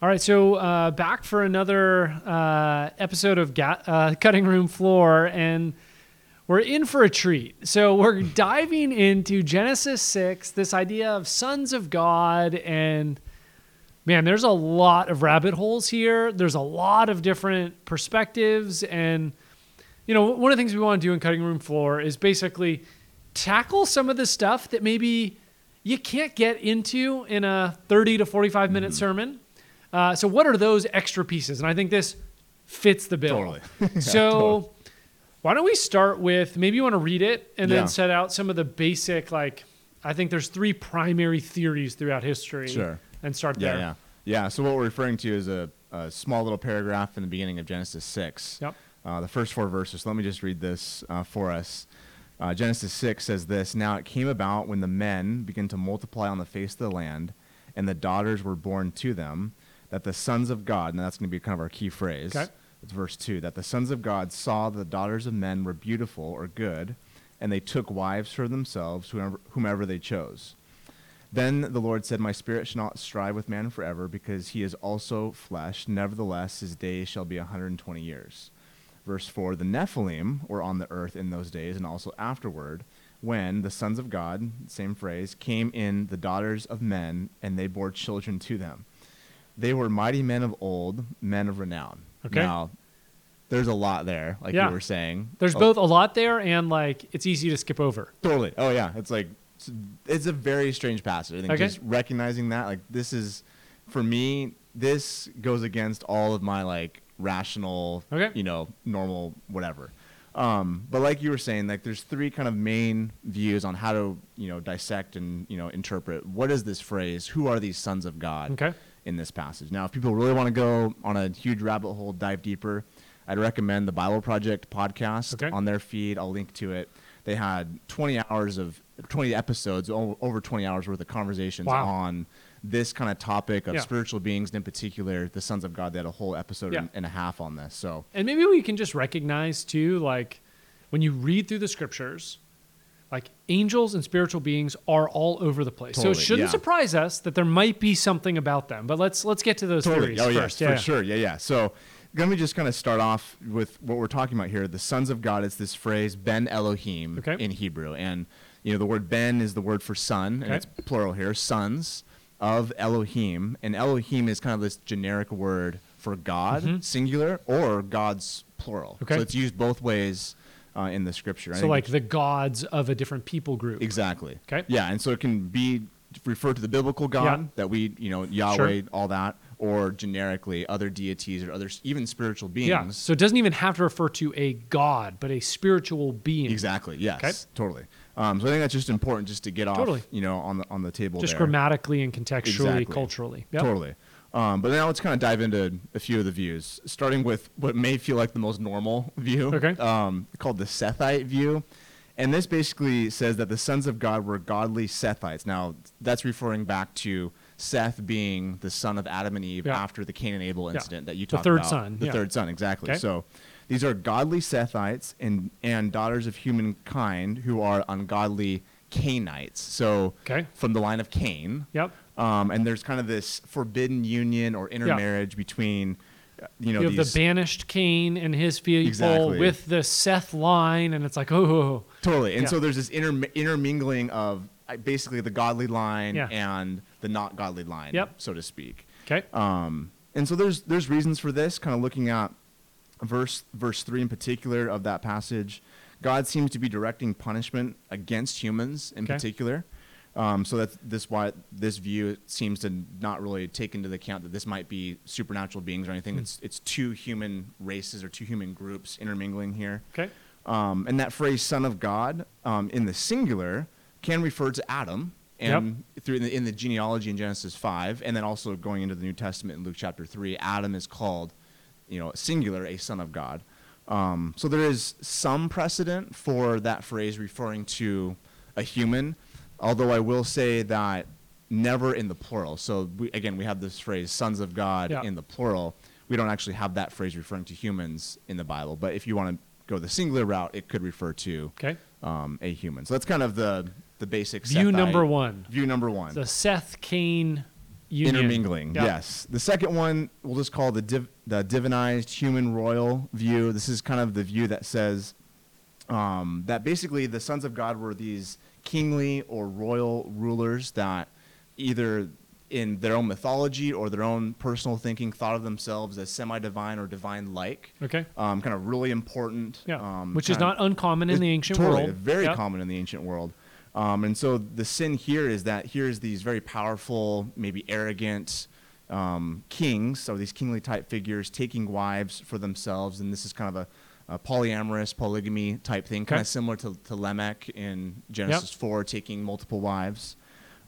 All right, so uh, back for another uh, episode of Ga- uh, Cutting Room Floor, and we're in for a treat. So we're diving into Genesis 6, this idea of sons of God, and man, there's a lot of rabbit holes here. There's a lot of different perspectives, and you know, one of the things we want to do in Cutting Room Floor is basically tackle some of the stuff that maybe you can't get into in a 30 to 45 minute sermon. Uh, so, what are those extra pieces? And I think this fits the bill. Totally. Yeah, so, totally. why don't we start with maybe you want to read it and then set out some of the basic, like, I think there's three primary theories throughout history. Sure. And start Yeah, there. yeah, yeah. So what we're referring to is a, a small little paragraph in the beginning of Genesis six. Yep. Uh, the first four verses. So let me just read this uh, for us. Uh, Genesis six says this: Now it came about when the men began to multiply on the face of the land, and the daughters were born to them, that the sons of God, and that's going to be kind of our key phrase. Okay. It's verse two: that the sons of God saw the daughters of men were beautiful or good, and they took wives for themselves, whomever, whomever they chose. Then the Lord said, My spirit shall not strive with man forever, because he is also flesh. Nevertheless, his days shall be a 120 years. Verse 4 The Nephilim were on the earth in those days, and also afterward, when the sons of God, same phrase, came in the daughters of men, and they bore children to them. They were mighty men of old, men of renown. Okay. Now, there's a lot there, like Yeah. you were saying. There's Oh, both a lot there and, like, it's easy to skip over. Totally. Oh yeah, it's like it's, it's a very strange passage. I think Okay. just recognizing that, like this is, for me, this goes against all of my like rational, Okay. you know, normal whatever. Um, but like you were saying, like there's three kind of main views on how to you know dissect and you know interpret what is this phrase? Who are these sons of God? Okay. In this passage. Now, if people really want to go on a huge rabbit hole, dive deeper, I'd recommend the Bible Project podcast Okay. on their feed. I'll link to it. They had 20 hours of 20 episodes, over 20 hours worth of conversations Wow. on this kind of topic of Yeah. spiritual beings, and in particular, the sons of God. They had a whole episode Yeah. and, and a half on this. So, And maybe we can just recognize too, like when you read through the scriptures, like angels and spiritual beings are all over the place. so it shouldn't yeah. surprise us that there might be something about them. But let's let's get to those theories Oh, first. yes, yeah. for sure. Yeah, yeah. So, let me just kind of start off with what we're talking about here. The sons of God. It's this phrase Ben Elohim Okay. in Hebrew, and you know the word Ben is the word for son, and Okay. it's plural here. Sons of Elohim, and Elohim is kind of this generic word for God, singular, or God's plural. Mm-hmm. Okay. So it's used both ways uh, in the scripture. So like the gods of a different people group. Exactly. Okay. Yeah, and so it can be referred to the biblical God Yeah. that we, you know, Yahweh, all that, or generically other deities or other even spiritual beings. Yeah. So it doesn't even have to refer to a god, but a spiritual being. Exactly. Yes. Okay. Totally. Um, so I think that's just important just to get off, Totally. you know, on the on the table. Just there. grammatically and contextually, Exactly. culturally. Yep. Totally. Um, but now let's kind of dive into a few of the views, starting with what may feel like the most normal view, Okay. um, called the Sethite view. And this basically says that the sons of God were godly Sethites. Now, that's referring back to Seth being the son of Adam and Eve Yeah. after the Cain and Abel Yeah. incident that you talked about. The third about. son, The yeah. third son, exactly. Okay. So these are godly Sethites and, and daughters of humankind who are ungodly Cainites. So Okay. from the line of Cain. Yep. Um, and there's kind of this forbidden union or intermarriage between, uh, you know, you have these the banished Cain and his people Exactly. with the Seth line, and it's like, oh, totally. And Yeah. so there's this inter- intermingling of uh, basically the godly line Yeah. and the not godly line, Yep. so to speak. okay. Um, and so there's there's reasons for this. Kind of looking at verse verse three in particular of that passage, God seems to be directing punishment against humans in Okay. particular. Um, so that's this why this view seems to not really take into account that this might be supernatural beings or anything. Hmm. It's it's two human races or two human groups intermingling here. Okay. Um, and that phrase "son of God" um, in the singular can refer to Adam, and through in the, in the genealogy in Genesis five, and then also going into the New Testament in Luke chapter three, Adam is called, you know, singular, a son of God. Um, so there is some precedent for that phrase referring to a human, although I will say that never in the plural. So we, again, we have this phrase "sons of God" Yeah. in the plural. We don't actually have that phrase referring to humans in the Bible. But if you want to go the singular route, it could refer to Okay. um, a human. So that's kind of the the basic View number one. View number one. The Seth Cain union. intermingling. Yes. The second one we'll just call the div- the divinized human royal view. This is kind of the view that says um, that basically the sons of God were these kingly or royal rulers that either in their own mythology or their own personal thinking thought of themselves as semi-divine or divine-like. Okay. Um, kind of really important. Yeah. um, Which is not uncommon in the ancient totally, world. Very common in the ancient world. Um, and so the sin here is that here's these very powerful, maybe arrogant um, kings, so these kingly type figures taking wives for themselves, and this is kind of a, a polyamorous polygamy type thing, kind of similar to, to Lamech in Genesis 4, taking multiple wives.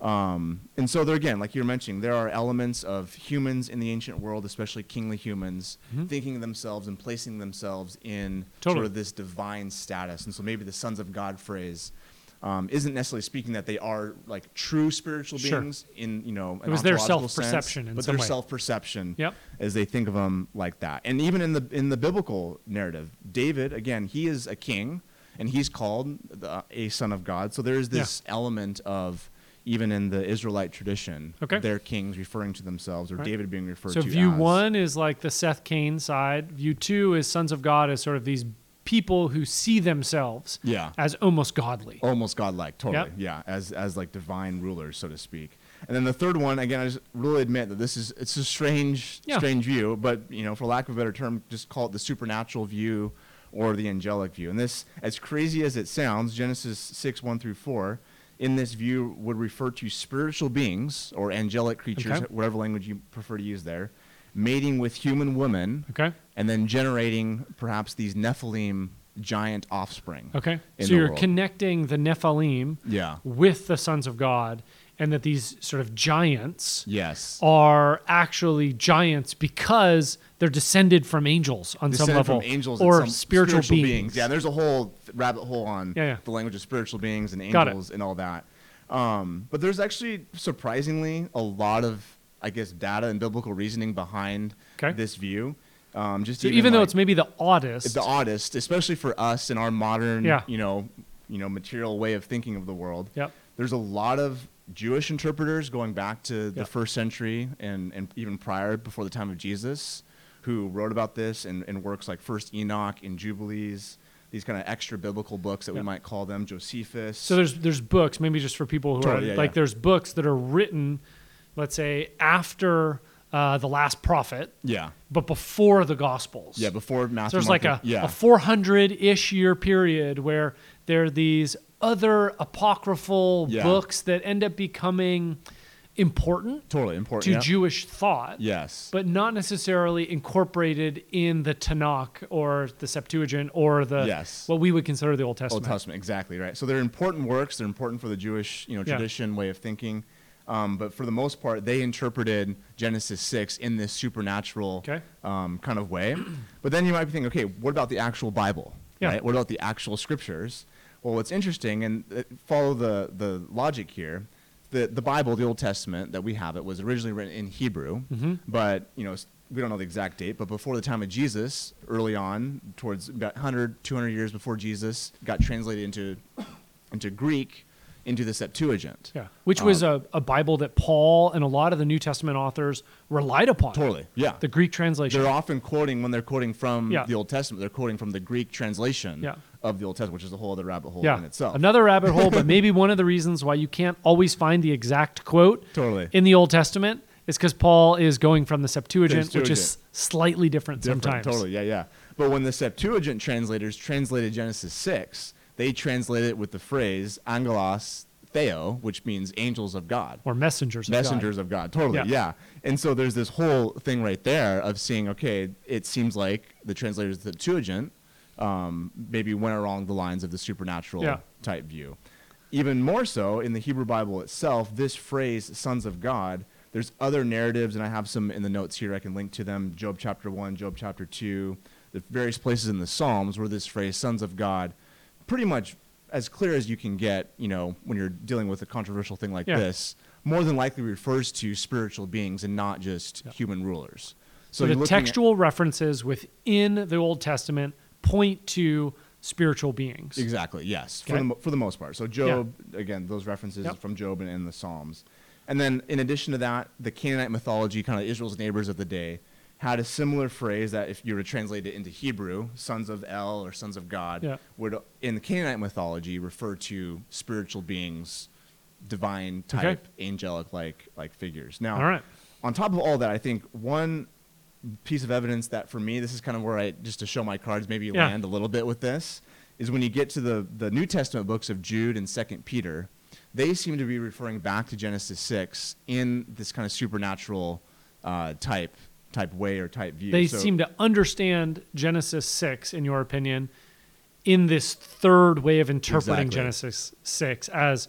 Um, and so there again, like you were mentioning, there are elements of humans in the ancient world, especially kingly humans, Mhm. thinking themselves and placing themselves in Totally. sort of this divine status. And so maybe the sons of God phrase um, isn't necessarily speaking that they are like true spiritual Sure. beings in you know It was their self-perception in but their self-perception Yep. as they think of them like that. And even in the in the biblical narrative, David again, he is a king and he's called the, a son of God. So there's Yeah. this element of even in the Israelite tradition, Okay. their kings referring to themselves or Right. David being referred So to view as. one is like the Seth Cain side. View two is sons of God as sort of these people who see themselves Yeah. as almost godly. almost godlike totally Yep. yeah as as like divine rulers so to speak and then the third one again i just really admit that this is it's a strange Yeah. strange view but you know for lack of a better term just call it the supernatural view or the angelic view and this as crazy as it sounds genesis 6 1 through 4 in this view would refer to spiritual beings or angelic creatures Okay. whatever language you prefer to use there mating with human women Okay. And then generating perhaps these nephilim giant offspring Okay. so you're world. connecting the Nephilim yeah with the sons of God, and that these sort of giants yes are actually giants because they're descended from angels on some level, from angels and or some spiritual, beings. Yeah, there's a whole rabbit hole on Yeah, yeah. the language of spiritual beings and angels and all that. Um, but there's actually surprisingly a lot of, I guess, data and biblical reasoning behind Okay. this view. Um, just So even, even though like it's maybe the oddest, the oddest, especially for us in our modern, Yeah. you know, you know, material way of thinking of the world. Yep. There's a lot of Jewish interpreters going back to the first century and, and even prior, before the time of Jesus, who wrote about this in, in works like First Enoch and Jubilees, these kind of extra biblical books that we might call them, Josephus. So there's there's books maybe just for people who Totally, are yeah, like yeah. there's books that are written, let's say after uh, the last prophet, yeah, but before the Gospels. yeah, before Matthew. So there's Mark, like a, yeah, a 400 ish year period where there are these other apocryphal Yeah. books that end up becoming important totally important. to yeah. Jewish thought. Yes, But not necessarily incorporated in the Tanakh or the Septuagint or the Yes. what we would consider the Old Testament. Old Testament, exactly right. So they're important works. They're important for the Jewish, you know, tradition, way of thinking. Um, but for the most part, they interpreted Genesis six in this supernatural Okay. um, kind of way. but then you might be thinking, okay, what about the actual Bible? Yeah. Right? What about the actual scriptures? Well, what's interesting, and uh, follow the the logic here. The, the Bible, the Old Testament that we have, it was originally written in Hebrew, Mhm. but you know we don't know the exact date. But before the time of Jesus, early on, towards about 100, 200 years before Jesus, got translated into into Greek, into the Septuagint. Yeah. Which was Um, a, a Bible that Paul and a lot of the New Testament authors relied upon. Totally, yeah. The Greek translation. They're often quoting when they're quoting from Yeah. the Old Testament. They're quoting from the Greek translation Yeah. of the Old Testament, which is a whole other rabbit hole yeah. in itself. Another rabbit hole, but maybe one of the reasons why you can't always find the exact quote Totally. in the Old Testament is because Paul is going from the Septuagint, which is slightly different, Different, sometimes. Totally, yeah, yeah. But when the Septuagint translators translated Genesis 6, they translate it with the phrase angelos theo, which means angels of God. Or messengers of God. Messengers of God. Totally, Yeah. yeah. And so there's this whole thing right there of seeing, okay, it seems like the translators of the Septuagint um, maybe went along the lines of the supernatural Yeah. type view. Even more so in the Hebrew Bible itself, this phrase, sons of God, there's other narratives, and I have some in the notes here. I can link to them Job chapter 1, Job chapter 2, the various places in the Psalms where this phrase, sons of God, pretty much as clear as you can get, you know, when you're dealing with a controversial thing like Yeah. this, more than likely refers to spiritual beings and not just human rulers. So, you're the looking at- textual references within the Old Testament point to spiritual beings. Exactly. Yes, for Okay. the mo- for the most part. So Job, again, those references Yep. from Job and, and the Psalms, And then, in addition to that, the Canaanite mythology, kind of Israel's neighbors of the day, had a similar phrase that if you were to translate it into Hebrew, sons of El or sons of God, Yeah. would in the Canaanite mythology refer to spiritual beings, divine type, angelic like like figures. Now, right. on top of all that, I think one piece of evidence that for me, this is kind of where I just to show my cards, maybe Yeah. land a little bit with this, is when you get to the the New Testament books of Jude and Second Peter, they seem to be referring back to Genesis six in this kind of supernatural uh, type type way or type view. They So- seem to understand Genesis 6, in your opinion, in this third way of interpreting Exactly. Genesis 6 as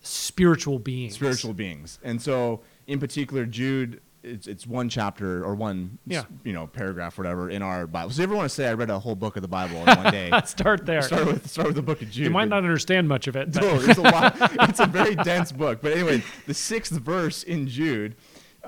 spiritual beings. spiritual beings. And so, in particular, Jude, it's, it's one chapter or one, Yeah. you know, paragraph, or whatever, in our Bible. So, if you ever want to say I read a whole book of the Bible in one day, Start there. start with start with the book of Jude. you might not understand much of it. No, it's a lot. it's a very dense book. But anyway, the sixth verse in Jude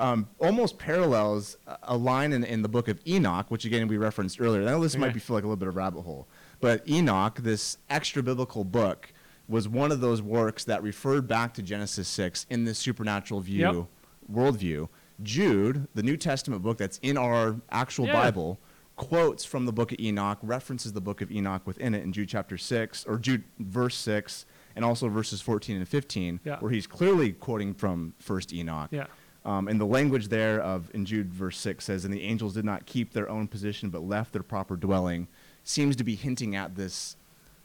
um, almost parallels a- line in, in the book of Enoch, which again we referenced earlier. I know this might be feel like a little bit of a rabbit hole, but Enoch, this extra biblical book, was one of those works that referred back to Genesis six in this supernatural view, worldview. Jude, the New Testament book that's in our actual Yeah. Bible, quotes from the book of Enoch, references the book of Enoch within it in Jude chapter 6, or Jude verse 6, and also verses 14 and 15, Yeah. where he's clearly quoting from first Enoch. yeah. Um, and the language there of in Jude verse 6 says, And the angels did not keep their own position, but left their proper dwelling, seems to be hinting at this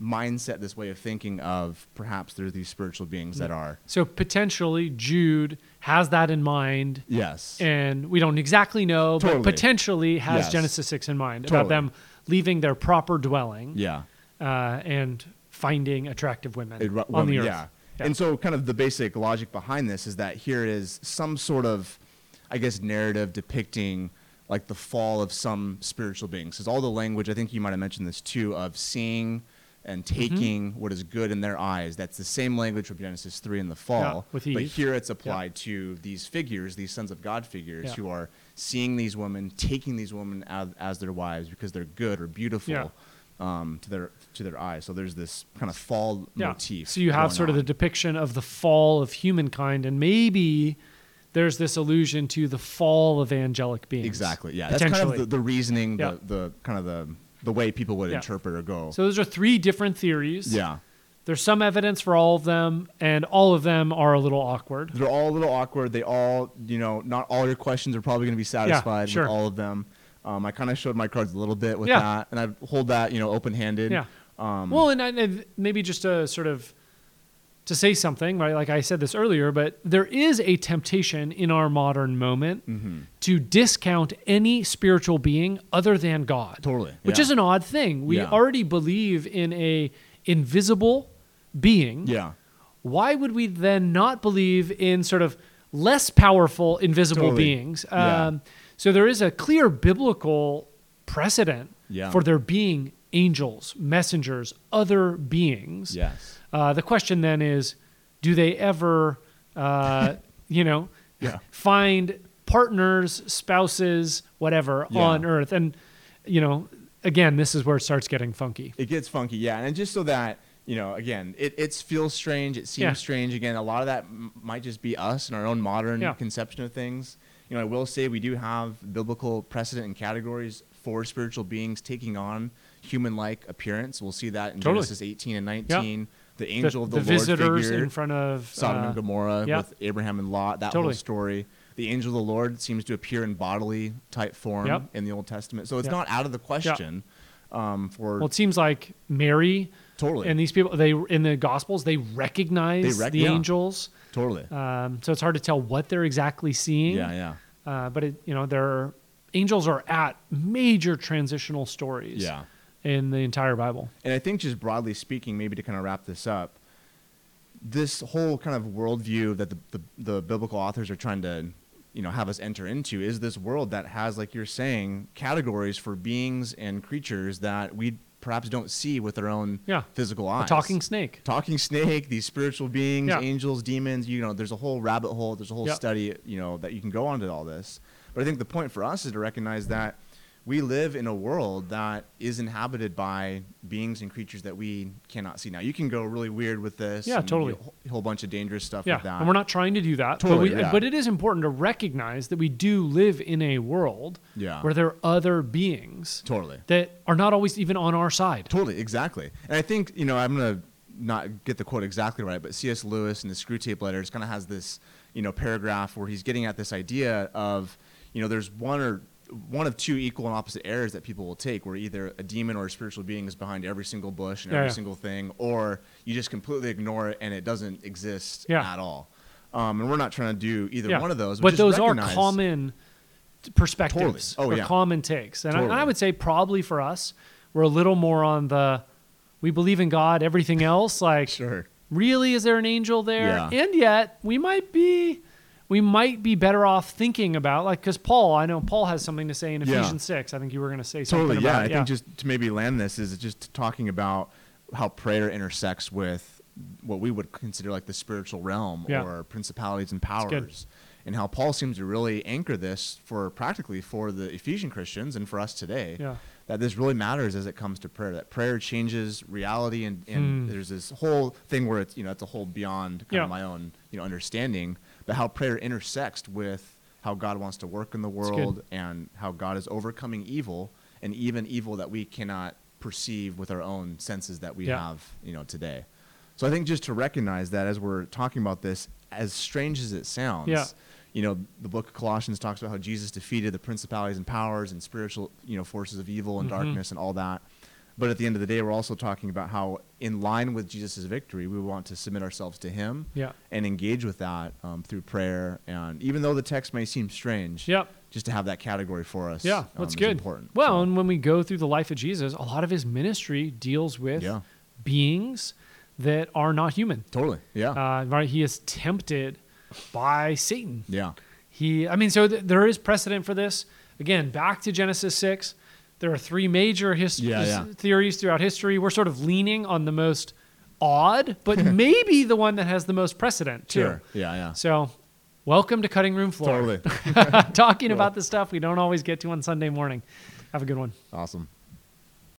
mindset, this way of thinking of perhaps there's these spiritual beings that are. So potentially Jude has that in mind, Yes. and we don't exactly know, Totally. but potentially has Yes. Genesis 6 in mind about them leaving their proper dwelling yeah. uh, and finding attractive women It on the earth. Yeah. Yeah. And so, kind of the basic logic behind this is that here is some sort of, I guess, narrative depicting like the fall of some spiritual beings. Because all the language, I think you might have mentioned this too, of seeing and Mm-hmm. taking what is good in their eyes. That's the same language from Genesis 3 in the fall. with but here it's applied to these figures, these sons of God figures, Yeah. who are seeing these women, taking these women as, as their wives because they're good or beautiful. Yeah. Um, to their to their eyes, so there's this kind of fall Yeah. motif. So you have sort of on. the depiction of the fall of humankind, and maybe there's this allusion to the fall of angelic beings. Exactly. Yeah. That's kind of the, the reasoning, Yeah. the, the kind of the the way people would Yeah. interpret or go. So those are three different theories. yeah. There's some evidence for all of them, and all of them are a little awkward. They're all a little awkward. They all, you know, not all your questions are probably going to be satisfied sure. with all of them. Um, I kind of showed my cards a little bit with Yeah. that, and I hold that, you know, open-handed. Yeah. Um, Well, and, I- and maybe just to sort of to say something, right? Like I said this earlier, but there is a temptation in our modern moment Mm-hmm. to discount any spiritual being other than God. Totally, Which yeah. is an odd thing. We Yeah. already believe in a invisible being. yeah. Why would we then not believe in sort of less powerful invisible Totally. beings? Yeah. So there is a clear biblical precedent Yeah. for there being angels, messengers, other beings. Yes. Uh, the question then is, do they ever, uh, you know, Yeah. find partners, spouses, whatever Yeah. on Earth? And you know, again, this is where it starts getting funky. It gets funky, yeah, and just so that you know, again, it it feels strange. It seems Yeah. strange. Again, a lot of that m- might just be us and our own modern conception of things. You know, I will say we do have biblical precedent and categories for spiritual beings taking on human-like appearance. We'll see that in Totally. Genesis 18 and 19. The The, angel of the, the Lord visitors figure, in front of Sodom uh, and Gomorrah yeah. with Abraham and Lot. That Totally. whole story. The angel of the Lord seems to appear in bodily type form Yep. in the Old Testament, so it's Yep. not out of the question. Um, for Well, it seems like Mary totally and these people they in the Gospels they recognize They rec- the yeah. angels. totally. Um, so it's hard to tell what they're exactly seeing. yeah, yeah. Uh, but it, you know, their angels are at major transitional stories. Yeah. In the entire Bible. And I think just broadly speaking, maybe to kind of wrap this up, this whole kind of worldview that the, the, the biblical authors are trying to, you know, have us enter into is this world that has, like you're saying, categories for beings and creatures that we perhaps don't see with our own Yeah. physical A eyes. talking snake. talking snake, these spiritual beings, Yeah. angels, demons, you know, there's a whole rabbit hole, there's a whole Yep. study, you know, that you can go onto all this. But I think the point for us is to recognize that we live in a world that is inhabited by beings and creatures that we cannot see. Now, you can go really weird with this. Yeah, totally. A whole bunch of dangerous stuff Yeah, and we're not trying to do that. Totally, but, we, yeah. but it is important to recognize that we do live in a world Yeah. where there are other beings Totally. that are not always even on our side. Totally, exactly. And I think, you know, I'm going to not get the quote exactly right, but C.S. Lewis in the Screwtape Letters kind of has this, you know, paragraph where he's getting at this idea of, you know, there's one or one of two equal and opposite errors that people will take, where either a demon or a spiritual being is behind every single bush and Yeah, every yeah. single thing, or you just completely ignore it and it doesn't exist Yeah. at all. Um, and we're not trying to do either one of those. But just those are common perspectives Totally. Oh, or yeah. common takes. And, I, and I would say probably for us, we're a little more on the we believe in God, everything else. Like, Sure. really, is there an angel there? And yet, we might be. We might be better off thinking about like because Paul, I know Paul has something to say in Yeah. Ephesians six. I think you were going to say something Totally, yeah. I it. think just to maybe land this is just talking about how prayer intersects with what we would consider like the spiritual realm Yeah. or principalities and powers. And how Paul seems to really anchor this for practically for the Ephesian Christians and for us today. Yeah. That this really matters as it comes to prayer. That prayer changes reality, and, and Hmm. there's this whole thing where it's you know it's a whole beyond kind Yeah. of my own you know understanding, but how prayer intersects with how God wants to work in the world and how God is overcoming evil and even evil that we cannot perceive with our own senses that we Yeah. have, you know, today. So I think just to recognize that as we're talking about this, as strange as it sounds, Yeah. you know, the book of Colossians talks about how Jesus defeated the principalities and powers and spiritual, you know, forces of evil and Mhm. darkness and all that. But at the end of the day, we're also talking about how, in line with Jesus' victory, we want to submit ourselves to Him Yeah. and engage with that um, through prayer. And even though the text may seem strange, Yep. just to have that category for us, Yeah, um, that's is good. important. Well, So, and when we go through the life of Jesus, a lot of his ministry deals with Yeah. beings that are not human. totally, yeah, Uh, right? He is tempted by Satan. yeah, He, I mean, so th- there is precedent for this. Again, back to Genesis six. There are three major his- Yeah, yeah. theories throughout history. We're sort of leaning on the most odd, but maybe the one that has the most precedent too. sure, yeah, yeah, So, welcome to Cutting Room Floor. totally, Talking about the stuff we don't always get to on Sunday morning. Have a good one. awesome.